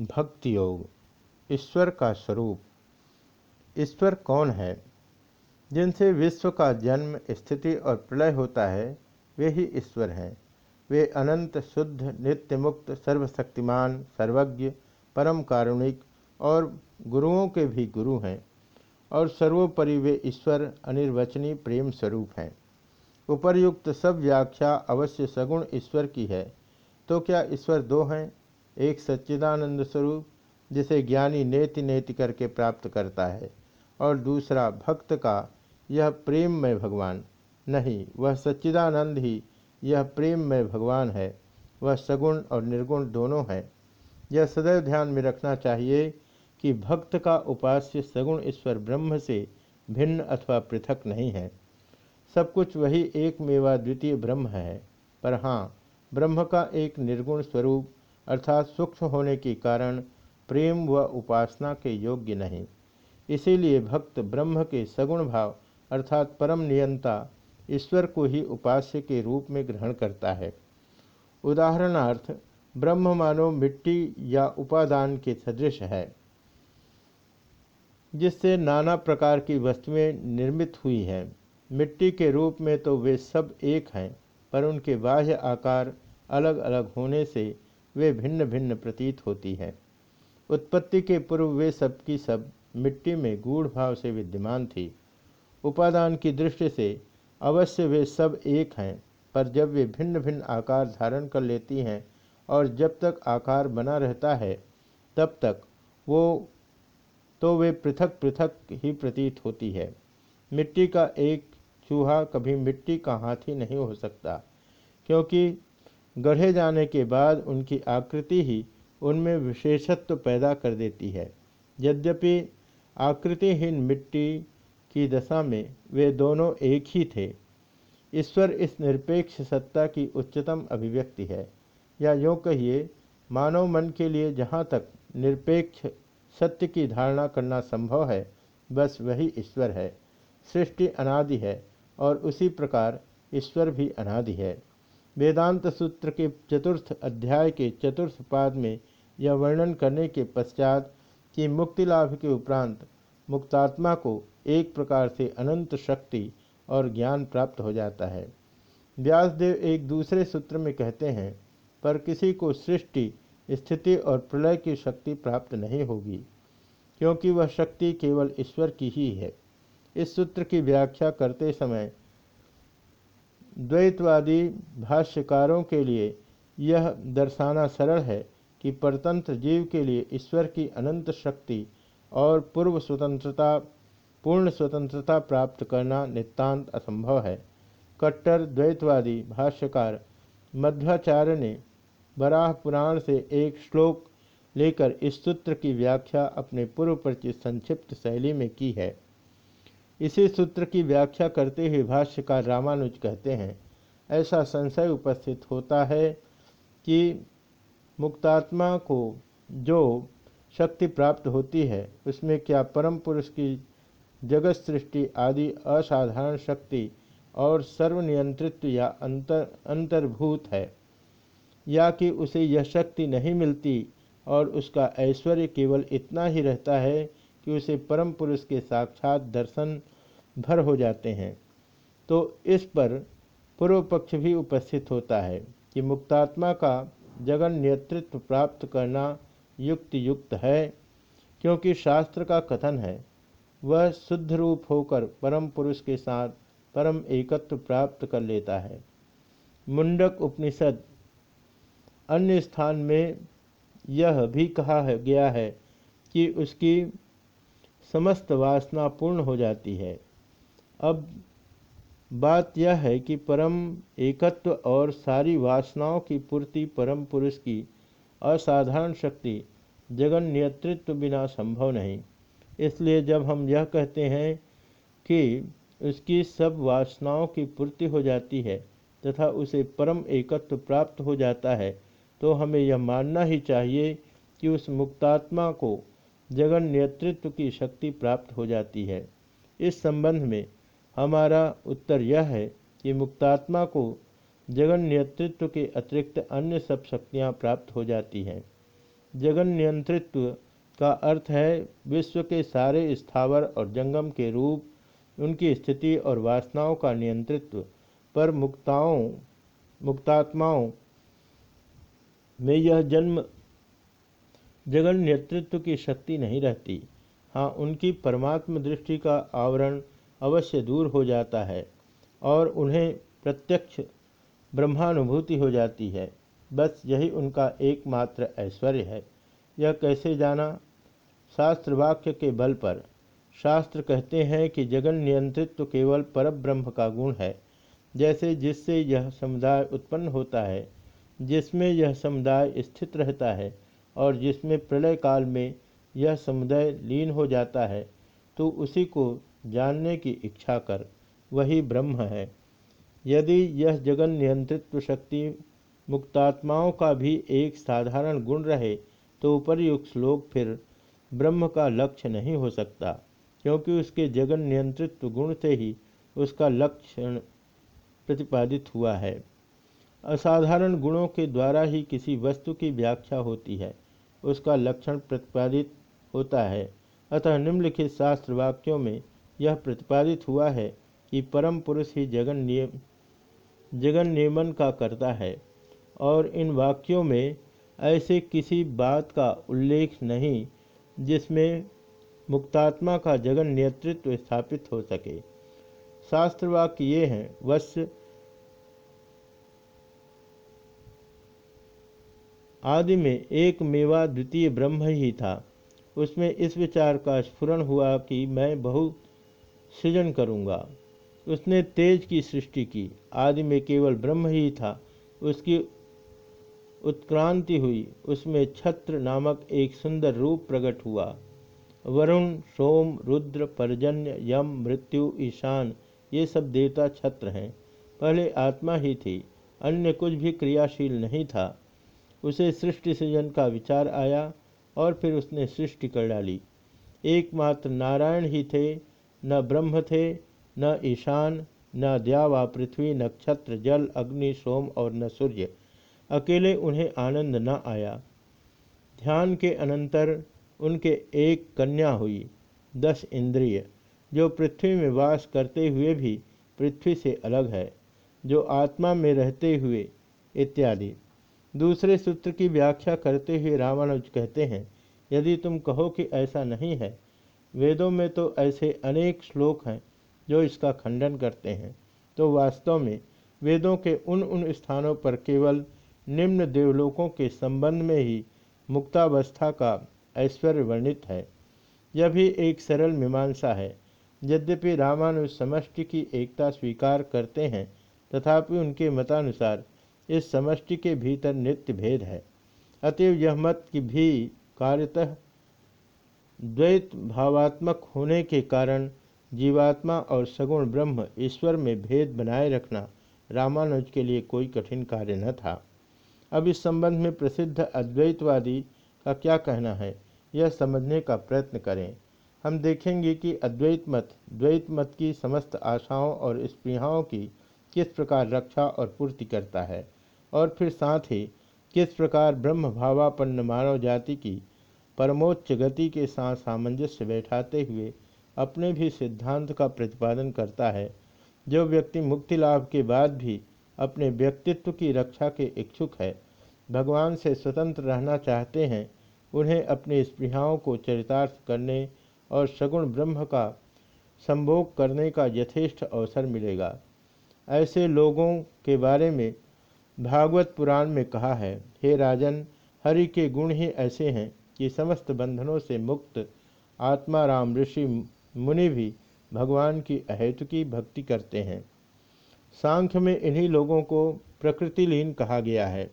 भक्ति योग ईश्वर का स्वरूप। ईश्वर कौन है? जिनसे विश्व का जन्म, स्थिति और प्रलय होता है, वे ही ईश्वर हैं। वे अनंत, शुद्ध नित्य मुक्त सर्वशक्तिमान, सर्वज्ञ, परम कारुणिक और गुरुओं के भी गुरु हैं। और सर्वोपरि वे ईश्वर, अनिर्वचनीय प्रेम स्वरूप हैं। उपर्युक्त सब व्याख्या अवश्य सगुण ईश्वर की है। तो क्या ईश्वर दो हैं? एक सच्चिदानंद स्वरूप, जिसे ज्ञानी नेति नेति करके प्राप्त करता है, और दूसरा भक्त का, यह प्रेम में भगवान। नहीं, वह सच्चिदानंद ही, यह प्रेम में भगवान है। वह सगुण और निर्गुण दोनों है। यह सदैव ध्यान में रखना चाहिए कि भक्त का उपास्य सगुण ईश्वर ब्रह्म से भिन्न अथवा पृथक नहीं है। सब कुछ वही एक मेवा द्वितीय ब्रह्म है। पर हाँ ब्रह्म का एक निर्गुण स्वरूप अर्थात सूक्ष्म होने के कारण प्रेम व उपासना के योग्य नहीं। इसीलिए भक्त ब्रह्म के सगुण भाव अर्थात परम नियंता ईश्वर को ही उपास्य के रूप में ग्रहण करता है। उदाहरणार्थ, ब्रह्म मानो मिट्टी या उपादान के सदृश है, जिससे नाना प्रकार की वस्तुएँ निर्मित हुई हैं। मिट्टी के रूप में तो वे सब एक हैं, पर उनके बाह्य आकार अलग अलग होने से वे भिन्न भिन्न प्रतीत होती हैं। उत्पत्ति के पूर्व वे सब की सब मिट्टी में गूढ़ भाव से विद्यमान थी। उपादान की दृष्टि से अवश्य वे सब एक हैं, पर जब वे भिन्न भिन्न आकार धारण कर लेती हैं और जब तक आकार बना रहता है, तब तक वो तो वे पृथक पृथक ही प्रतीत होती है। मिट्टी का एक चूहा कभी मिट्टी का हाथी नहीं हो सकता, क्योंकि गढ़े जाने के बाद उनकी आकृति ही उनमें विशेषत्व पैदा कर देती है। यद्यपि आकृतिहीन मिट्टी की दशा में वे दोनों एक ही थे, ईश्वर इस निरपेक्ष सत्ता की उच्चतम अभिव्यक्ति है। या यूँ कहिए, मानव मन के लिए जहाँ तक निरपेक्ष सत्य की धारणा करना संभव है, बस वही ईश्वर है। सृष्टि अनादि है और उसी प्रकार ईश्वर भी अनादि है। वेदांत सूत्र के चतुर्थ अध्याय के चतुर्थ पाद में यह वर्णन करने के पश्चात कि मुक्ति लाभ के उपरांत मुक्तात्मा को एक प्रकार से अनंत शक्ति और ज्ञान प्राप्त हो जाता है। व्यासदेव एक दूसरे सूत्र में कहते हैं, पर किसी को सृष्टि, स्थिति और प्रलय की शक्ति प्राप्त नहीं होगी, क्योंकि वह शक्ति केवल ईश्वर की ही है। इस सूत्र की व्याख्या करते समय द्वैतवादी भाष्यकारों के लिए यह दर्शाना सरल है कि परतंत्र जीव के लिए ईश्वर की अनंत शक्ति और पूर्व स्वतंत्रता, पूर्ण स्वतंत्रता प्राप्त करना नितांत असंभव है। कट्टर, द्वैतवादी भाष्यकार मध्वाचार्य ने बराह पुराण से एक श्लोक लेकर इस सूत्र की व्याख्या अपने पूर्व परिचित संक्षिप्त शैली में की है। इसी सूत्र की व्याख्या करते हुए भाष्यकार रामानुज कहते हैं, ऐसा संशय उपस्थित होता है कि मुक्तात्मा को जो शक्ति प्राप्त होती है, उसमें क्या परम पुरुष की जगत सृष्टि आदि असाधारण शक्ति और सर्वनियंत्रित्व या अंतर, अंतर्भूत है, या कि उसे यह शक्ति नहीं मिलती और उसका ऐश्वर्य केवल इतना ही रहता है कि उसे परम पुरुष के साक्षात दर्शन भर हो जाते हैं। तो इस पर पूर्व पक्ष भी उपस्थित होता है कि मुक्तात्मा का जगन नेतृत्व प्राप्त करना युक्त युक्त है, क्योंकि शास्त्र का कथन है, वह शुद्ध रूप होकर परम पुरुष के साथ परम एकत्व प्राप्त कर लेता है। मुंडक उपनिषद अन्य स्थान में यह भी कहा है, गया है कि उसकी समस्त वासना पूर्ण हो जाती है। अब बात यह है कि परम एकत्व और सारी वासनाओं की पूर्ति परम पुरुष की असाधारण शक्ति जगन नियंत्रित्व बिना संभव नहीं। इसलिए जब हम यह कहते हैं कि उसकी सब वासनाओं की पूर्ति हो जाती है तथा उसे परम एकत्व प्राप्त हो जाता है तो हमें यह मानना ही चाहिए कि उस मुक्तात्मा को जगन नेतृत्व की शक्ति प्राप्त हो जाती है। इस संबंध में हमारा उत्तर यह है कि मुक्तात्मा को जगन नेतृत्व के अतिरिक्त अन्य सब शक्तियाँ प्राप्त हो जाती हैं। जगन नियंत्रित्व का अर्थ है विश्व के सारे स्थावर और जंगम के रूप, उनकी स्थिति और वासनाओं का नियंत्रित्व पर मुक्ताओं, मुक्तात्माओं में यह जन्म जगन नेतृत्व की शक्ति नहीं रहती। हाँ उनकी परमात्म दृष्टि का आवरण अवश्य दूर हो जाता है और उन्हें प्रत्यक्ष ब्रह्मानुभूति हो जाती है। बस यही उनका एकमात्र ऐश्वर्य है। यह कैसे जाना? शास्त्र वाक्य के बल पर। शास्त्र कहते हैं कि जगन नियंत्रित्व केवल परब्रह्म का गुण है, जैसे जिससे यह समुदाय उत्पन्न होता है, जिसमें यह समुदाय स्थित रहता है। और जिसमें प्रलय काल में यह समुदाय लीन हो जाता है तो उसी को जानने की इच्छा कर, वही ब्रह्म है। यदि यह जगन नियंत्रित्व शक्ति मुक्तात्माओं का भी एक साधारण गुण रहे तो उपरयुक्त श्लोक फिर ब्रह्म का लक्ष्य नहीं हो सकता, क्योंकि उसके जगन नियंत्रित्व गुण से ही उसका लक्षण प्रतिपादित हुआ है। असाधारण गुणों के द्वारा ही किसी वस्तु की व्याख्या होती है। उसका लक्षण प्रतिपादित होता है। अतः निम्नलिखित शास्त्र वाक्यों में यह प्रतिपादित हुआ है कि परम पुरुष ही जगन नियम, जगन नियमन का करता है। और इन वाक्यों में ऐसे किसी बात का उल्लेख नहीं जिसमें मुक्तात्मा का जगन नेतृत्व स्थापित हो सके। शास्त्र वाक्य ये हैं वश्य आदि में एक मेवा द्वितीय ब्रह्म ही था। उसमें इस विचार का स्फुरन हुआ कि मैं बहु सृजन करूँगा। उसने तेज की सृष्टि की। आदि में केवल ब्रह्म ही था। उसकी उत्क्रांति हुई। उसमें छत्र नामक एक सुंदर रूप प्रकट हुआ। वरुण, सोम, रुद्र, पर्जन्य, यम, मृत्यु, ईशान, ये सब देवता छत्र हैं। पहले आत्मा ही थी। अन्य कुछ भी क्रियाशील नहीं था। उसे सृष्टि सृजन का विचार आया और फिर उसने सृष्टि कर डाली। एकमात्र नारायण ही थे, न ब्रह्म थे, न ईशान, न द्यावा, पृथ्वी, नक्षत्र, जल, अग्नि, सोम और न सूर्य। अकेले उन्हें आनंद न आया। ध्यान के अनंतर उनके एक कन्या हुई, दस इंद्रिय, जो पृथ्वी में वास करते हुए भी पृथ्वी से अलग है, जो आत्मा में रहते हुए इत्यादि। दूसरे सूत्र की व्याख्या करते हुए रामानुज कहते हैं, यदि तुम कहो कि ऐसा नहीं है, वेदों में तो ऐसे अनेक श्लोक हैं जो इसका खंडन करते हैं। तो वास्तव में वेदों के उन उन स्थानों पर केवल निम्न देवलोकों के संबंध में ही मुक्तावस्था का ऐश्वर्य वर्णित है। यह भी एक सरल मीमांसा है। यद्यपि रामानुज समष्टि की एकता स्वीकार करते हैं, तथापि उनके मतानुसार इस समष्टि के भीतर नित्य भेद है। अतएव यह मत की भी कार्यतः द्वैत भावात्मक होने के कारण जीवात्मा और सगुण ब्रह्म ईश्वर में भेद बनाए रखना रामानुज के लिए कोई कठिन कार्य न था। अब इस संबंध में प्रसिद्ध अद्वैतवादी का क्या कहना है, यह समझने का प्रयत्न करें। हम देखेंगे कि अद्वैत मत, द्वैत मत की समस्त आशाओं और स्पृहाओं की किस प्रकार रक्षा और पूर्ति करता है। और फिर साथ ही किस प्रकार ब्रह्म भावापन्न मानव जाति की परमोच्च गति के साथ सामंजस्य बैठाते हुए अपने भी सिद्धांत का प्रतिपादन करता है, जो व्यक्ति मुक्ति लाभ के बाद भी अपने व्यक्तित्व की रक्षा के इच्छुक है, भगवान से स्वतंत्र रहना चाहते हैं, उन्हें अपनी स्पृहाओं को चरितार्थ करने और सगुण ब्रह्म का संभोग करने का यथेष्ट अवसर मिलेगा। ऐसे लोगों के बारे में भागवत पुराण में कहा है, हे राजन, हरि के गुण ही ऐसे हैं कि समस्त बंधनों से मुक्त आत्माराम ऋषि मुनि भी भगवान की अहेतु की भक्ति करते हैं। सांख्य में इन्हीं लोगों को प्रकृतिलीन कहा गया है।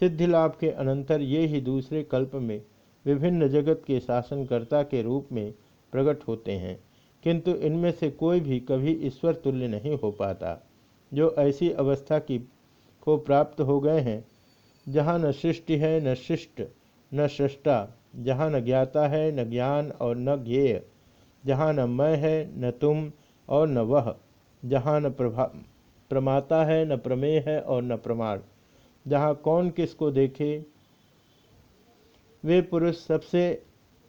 सिद्धि लाभ के अनंतर ये ही दूसरे कल्प में विभिन्न जगत के शासनकर्ता के रूप में प्रकट होते हैं, किंतु इनमें से कोई भी कभी ईश्वर तुल्य नहीं हो पाता, जो ऐसी अवस्था की को प्राप्त हो गए हैं। जहाँ न सृष्टि है, न शिष्ट न सृष्टा। जहाँ न ज्ञाता है, न ज्ञान और न ज्ञेय। जहाँ न मैं है, न तुम और न वह। जहाँ न प्रभा, प्रमाता है, न प्रमेय है और न प्रमाण। जहाँ कौन किसको देखे, वे पुरुष सबसे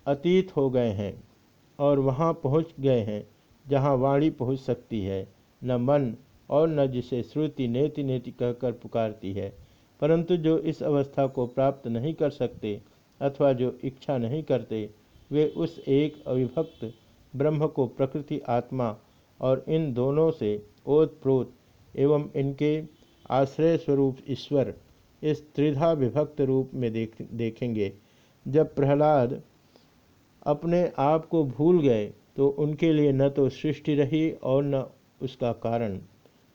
अतीत हो गए हैं और वहाँ पहुँच गए हैं। जहाँ वाणी पहुँच सकती है, न मन और न जिसे श्रुति नेति नेति कहकर पुकारती है, परंतु जो इस अवस्था को प्राप्त नहीं कर सकते अथवा जो इच्छा नहीं करते, वे उस एक अविभक्त ब्रह्म को प्रकृति आत्मा और इन दोनों से ओत प्रोत एवं इनके आश्रय स्वरूप ईश्वर इस त्रिधा विभक्त रूप में देख, देखेंगे। जब प्रहलाद अपने आप को भूल गए तो उनके लिए न तो सृष्टि रही और न उसका कारण।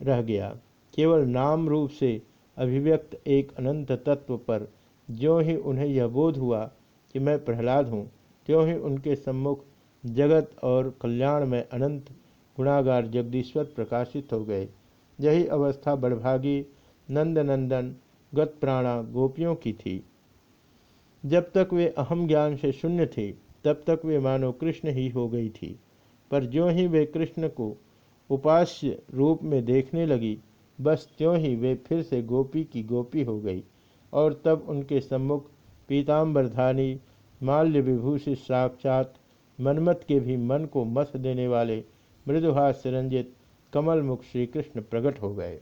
रह गया। केवल नाम रूप से अभिव्यक्त एक अनंत तत्व पर ज्यों ही उन्हें यह बोध हुआ कि मैं प्रहलाद हूँ, त्यों ही उनके सम्मुख जगत और कल्याण में अनंत गुणागार जगदीश्वर प्रकाशित हो गए। यही अवस्था बड़भागी नंदनंदन गत प्राणा गोपियों की थी। जब तक वे अहम ज्ञान से शून्य थे, तब तक वे मानो कृष्ण ही हो गई थी। पर ज्यों ही वे कृष्ण को उपास्य रूप में देखने लगी। बस त्यों ही वे फिर से गोपी की गोपी हो गई और तब उनके सम्मुख पीताम्बरधानी माल्य विभूषित साक्षात मनमत के भी मन को मथ देने वाले मृदुहास रंजित कमलमुख श्री कृष्ण प्रकट हो गए।